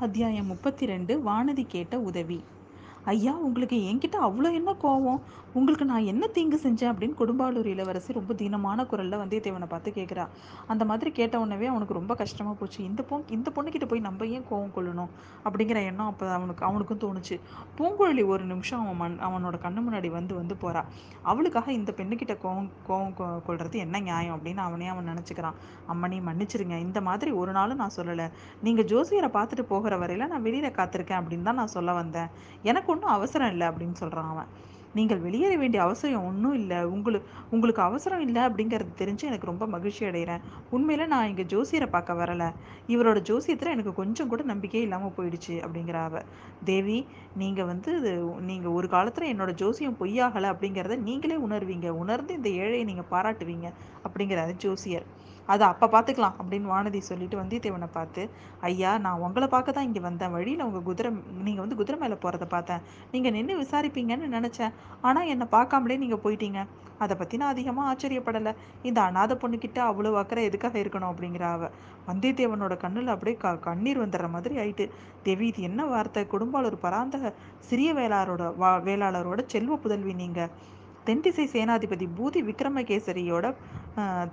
அத்தியாயம் முப்பத்தி ரெண்டு வானதி கேட்ட உதவி. ஐயா உங்களுக்கு என்கிட்ட அவ்வளோ என்ன கோவம்? உங்களுக்கு நான் என்ன தீங்கு செஞ்சேன் அப்படின்னு குடும்பாலூர் இளவரசி ரொம்ப தீனமான குரலில் வந்தியத்தேவனை பார்த்து கேட்குறா அந்த மாதிரி கேட்ட உடனே அவனுக்கு ரொம்ப கஷ்டமாக போச்சு. இந்த பொ இந்த பொண்ணுக்கிட்ட போய் நம்ம ஏன் கோவம் கொள்ளணும்? அப்படிங்கிற எண்ணம் அப்போ அவனுக்கு அவனுக்கும் தோணுச்சு. பூங்குழலி ஒரு நிமிஷம் அவன் மண் அவனோட கண்ணு முன்னாடி வந்து வந்து போகிறா அவளுக்காக இந்த பெண்ணுக்கிட்ட கோவம் கோவம் கொள்றது என்ன நியாயம் அப்படின்னு அவனே அவன் நினச்சிக்கிறான். அம்மனி மன்னிச்சிருங்க. இந்த மாதிரி ஒரு நாளும் நான் சொல்லலை. நீங்கள் ஜோசியரை பார்த்துட்டு போகிற வரையில் நான் வெளியில் காத்திருக்கேன் அப்படின்னு தான் நான் சொல்ல வந்தேன். எனக்கு ஒன்றும் அவசரம் இல்லை அப்படின்னு சொல்கிறான் அவன். நீங்கள் வெளியேற வேண்டிய அவசியம் ஒன்றும் இல்லை. உங்களுக்கு உங்களுக்கு அவசரம் இல்லை அப்படிங்கிறது தெரிஞ்சு எனக்கு ரொம்ப மகிழ்ச்சி அடைகிறேன். உண்மையில நான் இங்கே ஜோசியரை பார்க்க வரலை. இவரோட ஜோசியத்தில் எனக்கு கொஞ்சம் கூட நம்பிக்கையே இல்லாமல் போயிடுச்சு அப்படிங்கிற அவ. தேவி நீங்கள் வந்து நீங்கள் ஒரு காலத்தில் என்னோட ஜோசியம் பொய்யாகலை அப்படிங்கிறத நீங்களே உணர்வீங்க. உணர்ந்து இந்த ஏழையை நீங்கள் பாராட்டுவீங்க அப்படிங்கிறாரு ஜோசியர். அதை அப்போ பார்த்துக்கலாம் அப்படின்னு வானதி சொல்லிட்டு வந்தியத்தேவனை பார்த்து ஐயா நான் உங்களை பார்க்க தான் இங்கே வந்தேன். வழியில் உங்கள் குதிரை நீங்கள் வந்து குதிரை மேலே போகிறத பார்த்தேன். நீங்கள் நின்று விசாரிப்பீங்கன்னு நினச்சேன். ஆனால் என்னை பார்க்காமலே நீங்கள் போயிட்டீங்க. அதை பற்றி நான் அதிகமாக ஆச்சரியப்படலை. இந்த அநாத பொண்ணுக்கிட்ட அவ்வளோ அக்கறை எதுக்காக இருக்கணும்? அப்படிங்கிற அவ. வந்தியத்தேவனோட கண்ணில் அப்படியே க கண்ணீர் வந்துடுற மாதிரி ஆயிட்டு தேவி இது என்ன வார்த்தை? குடும்பாளர் பராந்தக சிறிய வேளாளரோட வா வேளாளரோட செல்வ புதல்வி நீங்கள் தென்திசை சேனாதிபதி பூதி விக்ரமகேசரியோட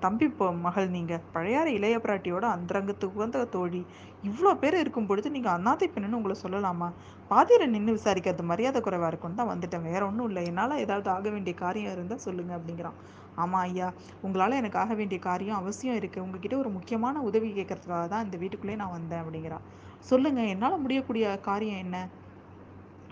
தம்பி மகள் நீங்கள் பழையாறு இளைய பிராட்டியோட அந்தரங்கத்துக்கு உகந்த தோழி. இவ்வளோ பேர் இருக்கும் பொழுது நீங்கள் அண்ணாத்தை பெண்ணுன்னு உங்களை சொல்லலாமா? பாதியில் நின்று விசாரிக்கிறது மரியாதை குறைவாக இருக்கும்னு தான் வந்துட்டேன். வேற ஒன்றும் இல்லை. என்னால் ஏதாவது ஆக வேண்டிய காரியம் இருந்தால் சொல்லுங்கள் அப்படிங்கிறான். ஆமாம் ஐயா. உங்களால் எனக்கு ஆக வேண்டிய காரியம் அவசியம் இருக்குது உங்ககிட்ட ஒரு முக்கியமான உதவி கேட்கறதுக்காக தான் இந்த வீட்டுக்குள்ளே நான் வந்தேன் அப்படிங்கிறான். சொல்லுங்கள் என்னால் முடியக்கூடிய காரியம் என்ன?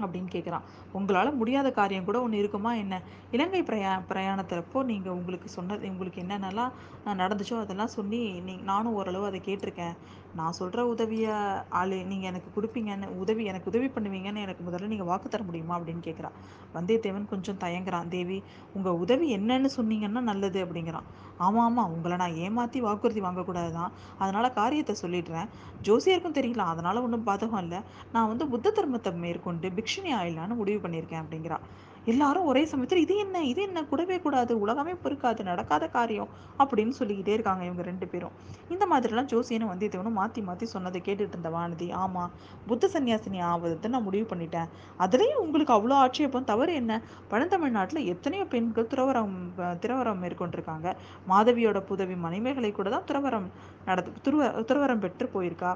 அப்படின்னு கேட்குறான். உங்களால் முடியாத காரியம் கூட ஒன்று இருக்குமா என்ன? இலங்கை பிரயா பிரயாணத்திறப்போ நீங்கள் உங்களுக்கு சொன்னது உங்களுக்கு என்னென்னலாம் நடந்துச்சோ அதெல்லாம் சொல்லி நீ நானும் ஓரளவு அதை கேட்டிருக்கேன். நான் சொல்கிற உதவியை ஆளு நீங்கள் எனக்கு கொடுப்பீங்கன்னு உதவி எனக்கு உதவி பண்ணுவீங்கன்னு எனக்கு முதல்ல நீங்கள் வாக்கு தர முடியுமா அப்படின்னு கேட்குறான் வந்தியத்தேவன் கொஞ்சம் தயங்குறான். தேவி உங்கள் உதவி என்னன்னு சொன்னீங்கன்னா நல்லது அப்படிங்கிறான். ஆமாம் ஆமாம் உங்களை நான் ஏமாற்றி வாக்குறுதி வாங்கக்கூடாது தான் அதனால் காரியத்தை சொல்லிடுறேன். ஜோசியருக்கும் தெரியல அதனால் ஒன்றும் பாதகம் இல்லை. நான் வந்து புத்த தர்மத்தை மேற்கொண்டு பிக்ஷினி ஆயிடலான்னு முடிவு பண்ணியிருக்கேன் அப்படிங்கிறா. எல்லாரும் ஒரே சமயத்தில் இது என்ன? இது என்ன? கூடவே கூடாது. உலகமே பொறுக்காது. நடக்காத காரியம். அப்படின்னு சொல்லிக்கிட்டே இருக்காங்க இவங்க ரெண்டு பேரும். இந்த மாதிரிலாம் ஜோசியனும் வந்தியத்தேவனும் மாற்றி மாற்றி சொன்னதை கேட்டுட்டு இருந்த வானதி ஆமாம் புத்த சன்னியாசினி ஆவதை நான் முடிவு பண்ணிட்டேன். அதுலேயும் உங்களுக்கு அவ்வளோ ஆட்சேபம். தவறு என்ன? பழந்தமிழ்நாட்டில் எத்தனையோ பெண்கள் துறவரம் துறவரம் மேற்கொண்டிருக்காங்க. மாதவியோட புதவி மணிமேகலை கூட தான் துறவரம் நடத்து துருவ துறவரம் பெற்று போயிருக்கா.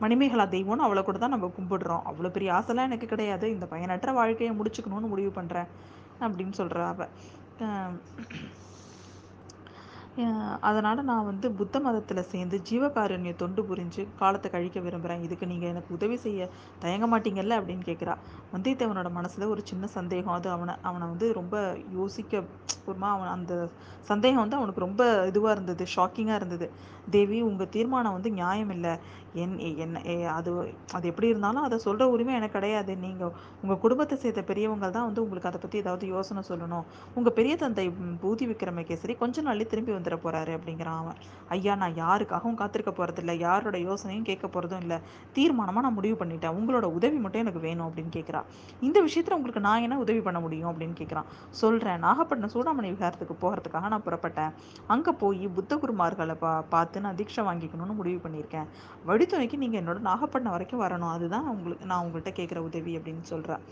மணிமேகலா தெய்வம்னு அவளை கூட தான் நம்ம கும்பிடுறோம். அவ்வளோ பெரிய ஆசைலாம் எனக்கு கிடையாது. இந்த பயனற்ற வாழ்க்கையை முடிச்சுக்கணும்னு முடிவு பண்ணுறேன் அப்படின்னு சொல்கிறா அவள் அதனால் நான் வந்து புத்த மதத்தில் சேர்ந்து ஜீவகாருண்ய தொண்டு புரிஞ்சு காலத்தை கழிக்க விரும்புகிறேன் இதுக்கு நீங்கள் எனக்கு உதவி செய்ய தயங்க மாட்டீங்கல்ல? அப்படின்னு கேட்குறா வந்தியத்தேவனோட மனசில் ஒரு சின்ன சந்தேகம். அது அவனை அவனை வந்து ரொம்ப யோசிக்க ஒருமா அவன் அந்த சந்தேகம் வந்து அவனுக்கு ரொம்ப இதுவாக இருந்தது ஷாக்கிங்காக இருந்தது. தேவி உங்கள் தீர்மானம் வந்து நியாயம் இல்லை. என் என்ன அது அது எப்படி இருந்தாலும் அதை சொல்கிற உரிமை எனக்கு கிடையாது. நீங்கள் உங்கள் குடும்பத்தை சேர்த்த பெரியவங்க தான் வந்து உங்களுக்கு அதை பற்றி ஏதாவது யோசனை சொல்லணும். உங்கள் பெரிய தந்தை பூதி விக்ரமகேசரி கொஞ்ச நாள்லேயே திரும்பி வந்து வந்துட போகிறாரு அப்படிங்கிறான் அவன். ஐயா நான் யாருக்காகவும் காத்திருக்க போகிறதில்ல யாரோட யோசனையும் கேட்க போகிறதும் இல்லை. தீர்மானமாக நான் முடிவு பண்ணிட்டேன். உங்களோட உதவி மட்டும் எனக்கு வேணும் அப்படின்னு கேட்குறா. இந்த விஷயத்தில் உங்களுக்கு நான் என்ன உதவி பண்ண முடியும் அப்படின்னு கேட்குறான் சொல்கிறேன் நாகப்பட்டினம் சூடாமணி விகாரத்துக்கு போகிறதுக்காக நான் புறப்பட்டேன். அங்கே போய் புத்த குருமார்களை பா பார்த்து நான் தீட்சை வாங்கிக்கணும்னு முடிவு பண்ணியிருக்கேன். வழித்துணைக்கு நீங்கள் என்னோட நாகப்பட்டினம் வரைக்கும் வரணும். அதுதான் உங்களுக்கு நான் உங்கள்கிட்ட கேட்குற உதவி அப்படின்னு சொல்கிறேன்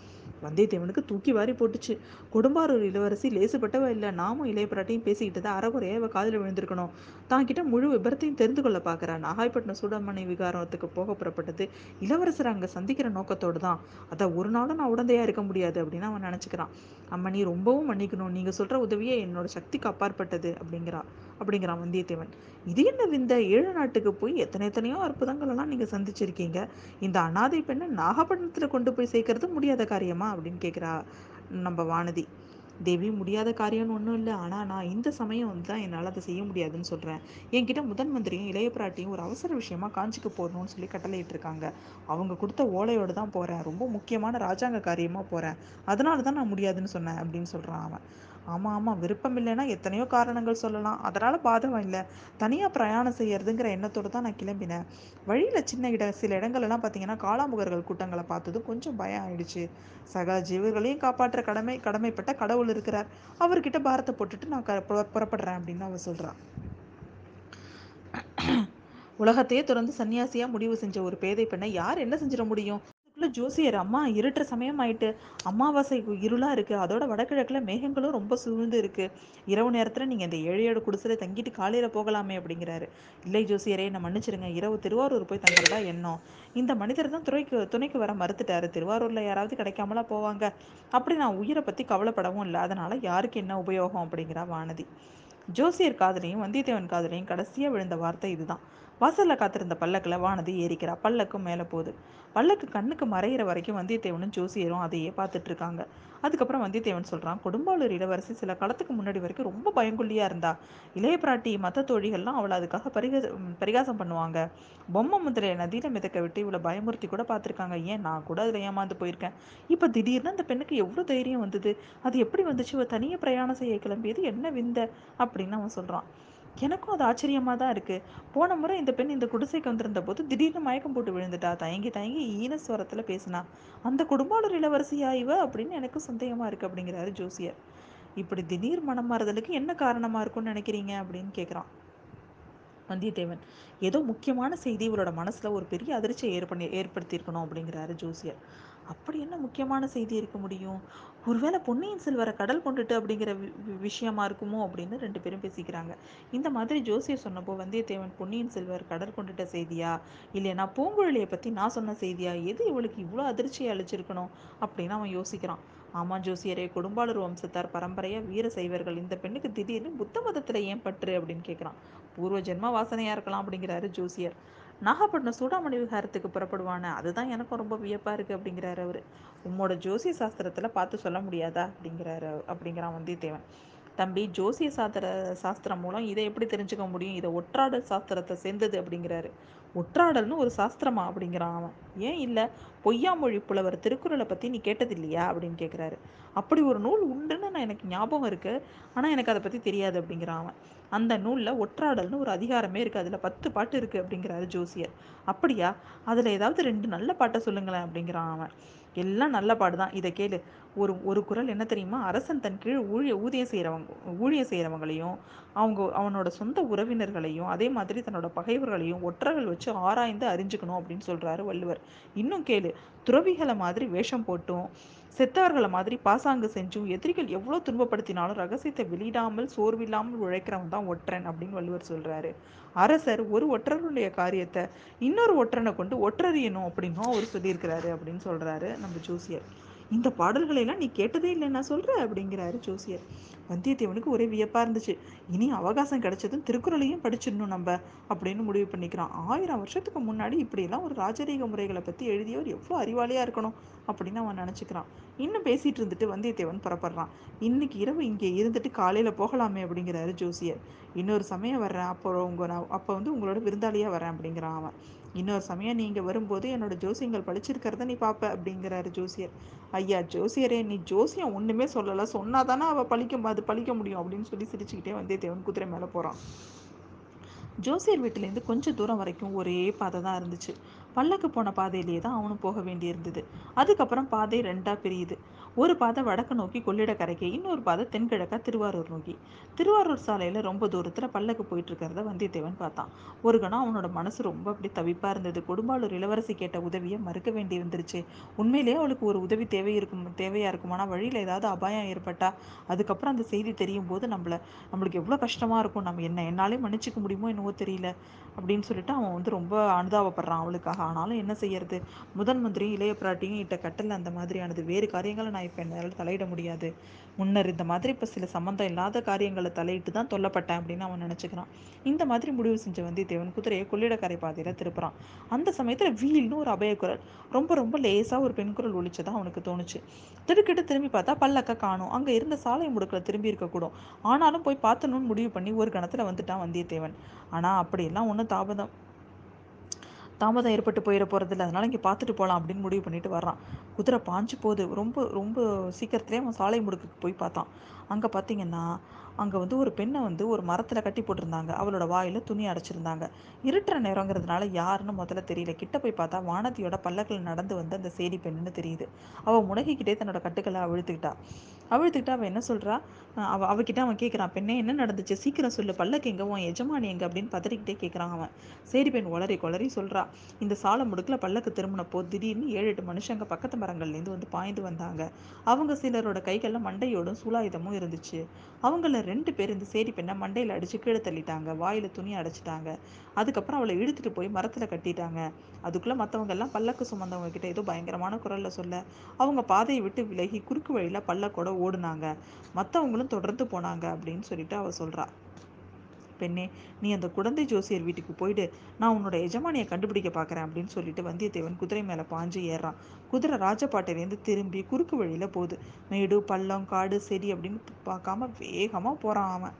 வந்தியத்தேவனுக்கு தூக்கி வாரி போட்டுச்சு. கொடும்பாரூர் இளவரசி லேசுப்பட்டவ இல்லை நாமும் இளைய பிராட்டியும் பேசிக்கிட்டு தான் அறகுறையாக இவ காதில் விழுந்திருக்கணும். தான் கிட்ட முழு விபரத்தையும் தெரிந்து கொள்ள பார்க்குறா நாகாய்பட்டினம் சூடாமணி விகாரத்துக்கு போக புறப்பட்டது இளவரசர் அங்கே சந்திக்கிற நோக்கத்தோடு தான். அதை ஒரு நாளும் நான் உடந்தையாக இருக்க முடியாது அப்படின்னு அவன் நினச்சிக்கிறான். அம்மணி ரொம்பவும் மன்னிக்கணும். நீங்கள் சொல்கிற உதவியே என்னோட சக்திக்கு அப்பாற்பட்டது அப்படிங்கிறா அப்படிங்கிறான் வந்தியத்தேவன். இது என்ன விந்த? ஏழு நாட்டுக்கு போய் எத்தனை எத்தனையோ அற்புதங்கள் எல்லாம் நீங்கள் சந்திச்சிருக்கீங்க. இந்த அனாதை பெண்ணை நாகப்பட்டினத்தில் கொண்டு போய் சேர்க்கறது முடியாத காரியமா? அப்படின்னு கேட்குறா நம்ம வானதி. தேவி முடியாத காரியம்னு ஒன்றும் இல்லை. ஆனால் நான் இந்த சமயம் வந்து தான் என்னால் அதை செய்ய முடியாதுன்னு சொல்கிறேன் என்கிட்ட முதன் மந்திரியும் இளைய பிராட்டியும் ஒரு அவசர விஷயமா காஞ்சிக்கு போகணும்னு சொல்லி கட்டளையிட்டிருக்காங்க. அவங்க கொடுத்த ஓலையோடு தான் போகிறேன் ரொம்ப முக்கியமான ராஜாங்க காரியமாக போகிறேன் அதனால தான் நான் முடியாதுன்னு சொன்னேன் அப்படின்னு சொல்கிறான் அவன். ஆமாம் ஆமாம் விருப்பம் இல்லைன்னா எத்தனையோ காரணங்கள் சொல்லலாம். அதனால் பாதகம் இல்லை. தனியாக பிரயாணம் செய்யறதுங்கிற எண்ணத்தோடு தான் நான் கிளம்பினேன். வழியில் சின்ன இட சில இடங்கள்லாம் பார்த்தீங்கன்னா காளாமுகர்கள் கூட்டங்களை பார்த்ததும் கொஞ்சம் பயம் ஆயிடுச்சு. சகல ஜீவர்களையும் காப்பாற்ற கடமை கடமைப்பட்ட கடவுள் இருக்கிறார். அவர்கிட்ட பாரத்தை போட்டுட்டு நான் க புறப்படுறேன் அப்படின்னு அவர் சொல்கிறான் உலகத்தையே தொடர்ந்து சன்னியாசியாக முடிவு செஞ்ச ஒரு பேதை பெண்ணை யார் என்ன செஞ்சிட முடியும்? அதுக்குள்ள ஜோசியர் அம்மா இருட்டுற சமயம் ஆயிட்டு. அமாவாசை இருளா இருக்கு. அதோட வடகிழக்குல மேகங்களும் ரொம்ப சூழ்ந்து இருக்கு. இரவு நேரத்துல நீங்க இந்த ஏழையோட குடிசையில தங்கிட்டு காலையில போகலாமே அப்படிங்கிறாரு. இல்லை ஜோசியரே நான் மன்னிச்சிருங்க. இரவு திருவாரூர் போய் தங்குறதா எண்ணம். இந்த மனிதர் தான் துணைக்கு துணைக்கு வர மறுத்துட்டாரு. திருவாரூர்ல யாராவது கிடைக்காமலா போவாங்க. அப்படி நான் உயிரை பத்தி கவலைப்படவும் இல்லை. அதனால யாருக்கு என்ன உபயோகம் அப்படிங்கிறா வானதி. ஜோசியர் காதலையும் வந்தியத்தேவன் காதலையும் கடைசியா விழுந்த வார்த்தை இதுதான். வாசலில் காத்திருந்த பல்லக்கில் வானதி ஏறிக்கிறா பல்லக்கும் மேலே போகுது. பல்லக்கு கண்ணுக்கு மறையிற வரைக்கும் வந்தியத்தேவனும் ஜோசியரும் அதையே பார்த்துட்டு இருக்காங்க. அதுக்கப்புறம் வந்தியத்தேவன் சொல்கிறான் கொடும்பாளூர் இளவரசி சில காலத்துக்கு முன்னாடி வரைக்கும் ரொம்ப பயங்குள்ளியாக இருந்தா. இளைய பிராட்டி மற்ற தோழிகள்லாம் அவளை அதுக்காக பரிகாச பரிகாசம் பண்ணுவாங்க. பொம்மை முதலைய நதியில மிதக்க விட்டு இவளை பயமுறுத்தி கூட பார்த்துருக்காங்க. ஏன்? நான் கூட அதில் ஏமாந்து போயிருக்கேன். இப்போ திடீர்னு அந்த பெண்ணுக்கு எவ்வளோ தைரியம் வந்தது? அது எப்படி வந்துச்சு? தனியாக பிரயாணம் செய்ய கிளம்பியது? என்ன விந்த? அப்படின்னு அவன் சொல்கிறான் எனக்கும் அது ஆச்சரியமாக தான் இருக்குது போன முறை இந்த பெண் இந்த குடிசைக்கு வந்திருந்த போது திடீர்னு மயக்கம் போட்டு விழுந்துட்டா. தயங்கி தயங்கி ஈனஸ்வரத்தில் பேசினா அந்த குடும்பாளர் இளவரசியா இவ? அப்படின்னு எனக்கு சந்தேகமாக இருக்கு அப்படிங்கிறாரு ஜோசியர். இப்படி திடீர் மனம் மாறுதலுக்கு என்ன காரணமாக இருக்கும்னு நினைக்கிறீங்க? அப்படின்னு கேட்குறான் வந்தியத்தேவன். ஏதோ முக்கியமான செய்தி இவரோட மனசில் ஒரு பெரிய அதிர்ச்சியை ஏற்பண்ணி ஏற்படுத்தியிருக்கணும் அப்படிங்கிறாரு ஜோசியர். அப்படி என்ன முக்கியமான செய்தி இருக்க முடியும்? ஒருவேளை பொன்னியின் செல்வரை கடல் கொண்டுட்டு அப்படிங்கிற வி- விஷயமா இருக்குமோ அப்படின்னு ரெண்டு பேரும் பேசிக்கிறாங்க. இந்த மாதிரி ஜோசியர் சொன்னப்போ வந்தியத்தேவன் பொன்னியின் செல்வர் கடல் கொண்டுட்ட செய்தியா? இல்லைன்னா பூங்குழலியை பத்தி நான் சொன்ன செய்தியா? எது இவளுக்கு இவ்வளோ அதிர்ச்சியை அழிச்சிருக்கணும் அப்படின்னு அவன் யோசிக்கிறான். ஆமா ஜோசியரே கொடும்பாளூர் வம்சத்தார் பரம்பரையா வீர சைவர்கள். இந்த பெண்ணுக்கு திடீர்னு புத்த மதத்துல ஏன் பற்று அப்படின்னு கேட்குறான் பூர்வ ஜென்ம வாசனையா இருக்கலாம் அப்படிங்கிறாரு ஜோசியர். நாகப்பட்டினம் சூடாமணி விஹாரத்துக்கு புறப்படுவானே? அதுதான் எனக்கும் ரொம்ப வியப்பாக இருக்கு அப்படிங்கிறாரு அவர். உம்மோட ஜோசிய சாஸ்திரத்தில் பார்த்து சொல்ல முடியாதா? அப்படிங்கிறாரு அப்படிங்கிறான் வந்தியத்தேவன். தம்பி ஜோசிய சாஸ்திர சாஸ்திரம் மூலம் இதை எப்படி தெரிஞ்சுக்க முடியும்? இதை ஒற்றாடல் சாஸ்திரத்தை சேர்ந்தது அப்படிங்கிறாரு. ஒற்றாடல்னு ஒரு சாஸ்திரமா அப்படிங்கிறான் அவன். ஏன் இல்லை? பொய்யாமொழி புலவர் திருக்குறளை பற்றி நீ கேட்டதில்லையா? அப்படின்னு கேட்குறாரு அப்படி ஒரு நூல் உண்டுன்னு நான் எனக்கு ஞாபகம் இருக்கு. ஆனால் எனக்கு அதை பற்றி தெரியாது அப்படிங்கிறான் அவன். அந்த நூலில் ஒற்றாடல்னு ஒரு அதிகாரமே இருக்குது அதில் பத்து பாட்டு இருக்குது அப்படிங்கிறாரு ஜோசியர். அப்படியா? அதில் ஏதாவது ரெண்டு நல்ல பாட்டை சொல்லுங்களேன் அப்படிங்கிறான் அவன். எல்லாம் நல்ல பாடு தான் இதை கேளு. ஒரு ஒரு குறள் என்ன தெரியுமா? அரசன் தன் கீழ் ஊழிய ஊதியம் செய்கிறவங்க ஊழிய செய்கிறவங்களையும் அவங்க அவனோட சொந்த உறவினர்களையும் அதே மாதிரி தன்னோட பகைவர்களையும் ஒற்றர்கள் வச்சு ஆராய்ந்து அறிஞ்சுக்கணும் அப்படின்னு சொல்கிறாரு வள்ளுவர். இன்னும் கேளு. துறவிகளை மாதிரி வேஷம் போட்டும் செத்தவர்களை மாதிரி பாசாங்கு செஞ்சும் எதிரிகள் எவ்வளோ துன்பப்படுத்தினாலும் ரகசியத்தை வெளியிடாமல் சோர்வில்லாமல் உழைக்கிறவன் தான் ஒற்றன் அப்படின்னு வள்ளுவர் சொல்கிறாரு அரசர் ஒரு ஒற்றருடைய காரியத்தை இன்னொரு ஒற்றனை கொண்டு ஒற்றறியணும் அப்படின்னும் அவர் சொல்லியிருக்கிறாரு அப்படின்னு சொல்கிறாரு நம்ம ஜோசியர். இந்த பாடல்களையெல்லாம் நீ கேட்டதே இல்லை நான் சொல்கிற அப்படிங்கிறாரு ஜோசியர். வந்தியத்தேவனுக்கு ஒரே வியப்பாக இருந்துச்சு. இனி அவகாசம் கிடைச்சதும் திருக்குறளையும் படிச்சிடணும் நம்ம அப்படின்னு முடிவு பண்ணிக்கிறான். ஆயிரம் வருஷத்துக்கு முன்னாடி இப்படியெல்லாம் ஒரு ராஜரீக முறைகளை பற்றி எழுதியவர் எவ்வளோ அறிவாளியாக இருக்கணும் அப்படின்னு அவன் நினச்சிக்கிறான். இன்னும் பேசிகிட்டு இருந்துட்டு வந்தியத்தேவன் புறப்படுறான். இன்னைக்கு இரவு இங்கே இருந்துட்டு காலையில் போகலாமே அப்படிங்கிறாரு ஜோசியர். இன்னொரு சமயம் வர்றேன் அப்போ உங்க நான் அப்போ வந்து உங்களோட விருந்தாளியாக வரேன் அப்படிங்கிறான் அவன். இன்னொரு சமயம் நீங்க வரும்போது என்னோட ஜோசியங்கள் படிச்சிருக்கிறத நீ பார்ப்ப அப்படிங்கிறாரு ஜோசியர். ஐயா ஜோசியரே நீ ஜோசியம் ஒண்ணுமே சொல்லல. சொன்னாதானே அவ பழிக்க அது பழிக்க முடியும் அப்படின்னு சொல்லி சிரிச்சுக்கிட்டே வந்தியத்தேவன் குதிரை மேல போறான். ஜோசியர் வீட்டிலேருந்து கொஞ்சம் தூரம் வரைக்கும் ஒரே பாதை தான் இருந்துச்சு. பல்லக்கு போன பாதையிலேயே தான் அவனும் போக வேண்டியிருந்தது. அதுக்கப்புறம் பாதை ரெண்டா பிரியுது. ஒரு பாதை வடக்கு நோக்கி கொள்ளிடக்கரைக்கு இன்னொரு பாதை தென்கிழக்கா திருவாரூர் நோக்கி. திருவாரூர் சாலையில ரொம்ப தூரத்துல பல்லக்கு போயிட்டு இருக்கிறத வந்தியத்தேவன் பார்த்தான். ஒரு கணம் அவனோட மனசு ரொம்ப அப்படி தவிப்பா இருந்தது. கொடும்பாலூர் இளவரசி கேட்ட உதவியை மறுக்க வேண்டி இருந்துருச்சு உண்மையிலேயே அவளுக்கு ஒரு உதவி தேவை இருக்கும் தேவையா இருக்குமானா வழியில ஏதாவது அபாயம் ஏற்பட்டா அதுக்கப்புறம் அந்த செய்தி தெரியும் போது நம்மள நம்மளுக்கு எவ்வளவு கஷ்டமா இருக்கும். நம்ம என்ன என்னாலே மன்னிச்சுக்க முடியுமோ என்னவோ தெரியல அப்படின்னு சொல்லிட்டு அவன் வந்து ரொம்ப அனுதாபப்படுறான் அவளுக்காக. ஆனாலும் என்ன செய்யறது? முதன் மந்திரியும் இளைய பிராட்டியும் இட்ட கட்டல அந்த மாதிரியானது. வேறு காரியங்களை நான் இப்போ என்னால் தலையிட முடியாது. முன்னர் இந்த மாதிரி இப்போ சில சம்மந்தம் இல்லாத காரியங்களை தலையிட்டு தான் தொல்லப்பட்டேன் அப்படின்னு அவன் நினச்சிக்கிறான். இந்த மாதிரி முடிவு செஞ்ச வந்தியத்தேவன் குதிரையை கொள்ளிடக்கரை பாதையில் திருப்புறான். அந்த சமயத்தில் வீல்னு ஒரு அபயக்குரல் ரொம்ப ரொம்ப லேசாக ஒரு பெண் குரல் ஒலிச்சதா அவனுக்கு தோணுச்சு. திருக்கிட்டு திரும்பி பார்த்தா பல்லக்க காணும். அங்கே இருந்த சாலை முடுக்கில் திரும்பி இருக்கக்கூடும் ஆனாலும் போய் பார்த்தணும்னு முடிவு பண்ணி ஒரு கணத்தில் வந்துட்டான் வந்தியத்தேவன். ஆனால் அப்படியெல்லாம் ஒன்றும் தாபதம் தாமதம் ஏற்பட்டு போயிட போகிறதில்ல அதனால் இங்கே பார்த்துட்டு போகலாம் அப்படின்னு முடிவு பண்ணிட்டு வர்றான். குதிரை பாஞ்சு போகுது. ரொம்ப ரொம்ப சீக்கிரத்துலேயே அவன் சாலை முடுக்குக்கு போய் பார்த்தான். அங்கே பார்த்தீங்கன்னா அங்கே வந்து ஒரு பெண்ணை வந்து ஒரு மரத்தில் கட்டி போட்டிருந்தாங்க. அவளோட வாயில் துணி அடைச்சிருந்தாங்க. இருட்டுற நேரங்கிறதுனால யாருன்னு முதல்ல தெரியல. கிட்ட போய் பார்த்தா வானதியோட பல்லக்கில் நடந்து வந்து அந்த சேடி பெண்ணுன்னு தெரியுது. அவள் முனகிக்கிட்டே தன்னோட கட்டுக்களை அவிழ்த்துக்கிட்டா. அவிழ்த்துக்கிட்டு அவள் என்ன சொல்கிறா அவ அவகிட்ட அவன் கேட்குறான் பெண்ணே என்ன நடந்துச்சு? சீக்கிரம் சொல்லு. பல்லக்கு எங்கே? உன் எஜமானி எங்கே? அப்படின்னு பதறிக்கிட்டே கேட்குறான் அவன். சேடி பெண் உளறி குளறி சொல்கிறா இந்த சாலை முடுக்கில் பல்லக்கு திரும்பினப்போ திடீர்னு ஏழு எட்டு மனுஷங்க பக்கத்து மரங்கள்லேருந்து வந்து பாய்ந்து வந்தாங்க. அவங்க சிலரோட கைகளில் மண்டையோடும் சூலாயுதமும் இருந்துச்சு. அவங்கள ரெண்டு பேர் இந்த சேரி பெண்ணை மண்டையில் அடித்து கீழே தள்ளிட்டாங்க. வாயில் துணி அடைச்சிட்டாங்க. அதுக்கப்புறம் அவளை இழுத்துட்டு போய் மரத்தில் கட்டிட்டாங்க. அதுக்குள்ளே மற்றவங்க எல்லாம் பல்லக்கு சுமந்தவங்க கிட்ட ஏதோ பயங்கரமான குரலில் சொல்ல அவங்க பாதையை விட்டு விலகி குறுக்கு வழியில் பல்லக்கோட ஓடுனாங்க. மற்றவங்களும் தொடர்ந்து போனாங்க அப்படின்னு சொல்லிட்டு அவள் சொல்கிறா பெண்ணே நீ அந்த குழந்தை ஜோசியர் வீட்டுக்கு போயிட்டு நான் உன்னோட எஜமானியை கண்டுபிடிக்க பார்க்குறேன் அப்படின்னு சொல்லிட்டு வந்தியத்தேவன் குதிரை மேலே பாஞ்சு ஏறான் குதிரை ராஜபாட்டையிலேருந்து திரும்பி குறுக்கு வழியில் போகுது. மேடு பள்ளம் காடு செடி அப்படின்னு பார்க்காம வேகமாக போகிறான் அவன்.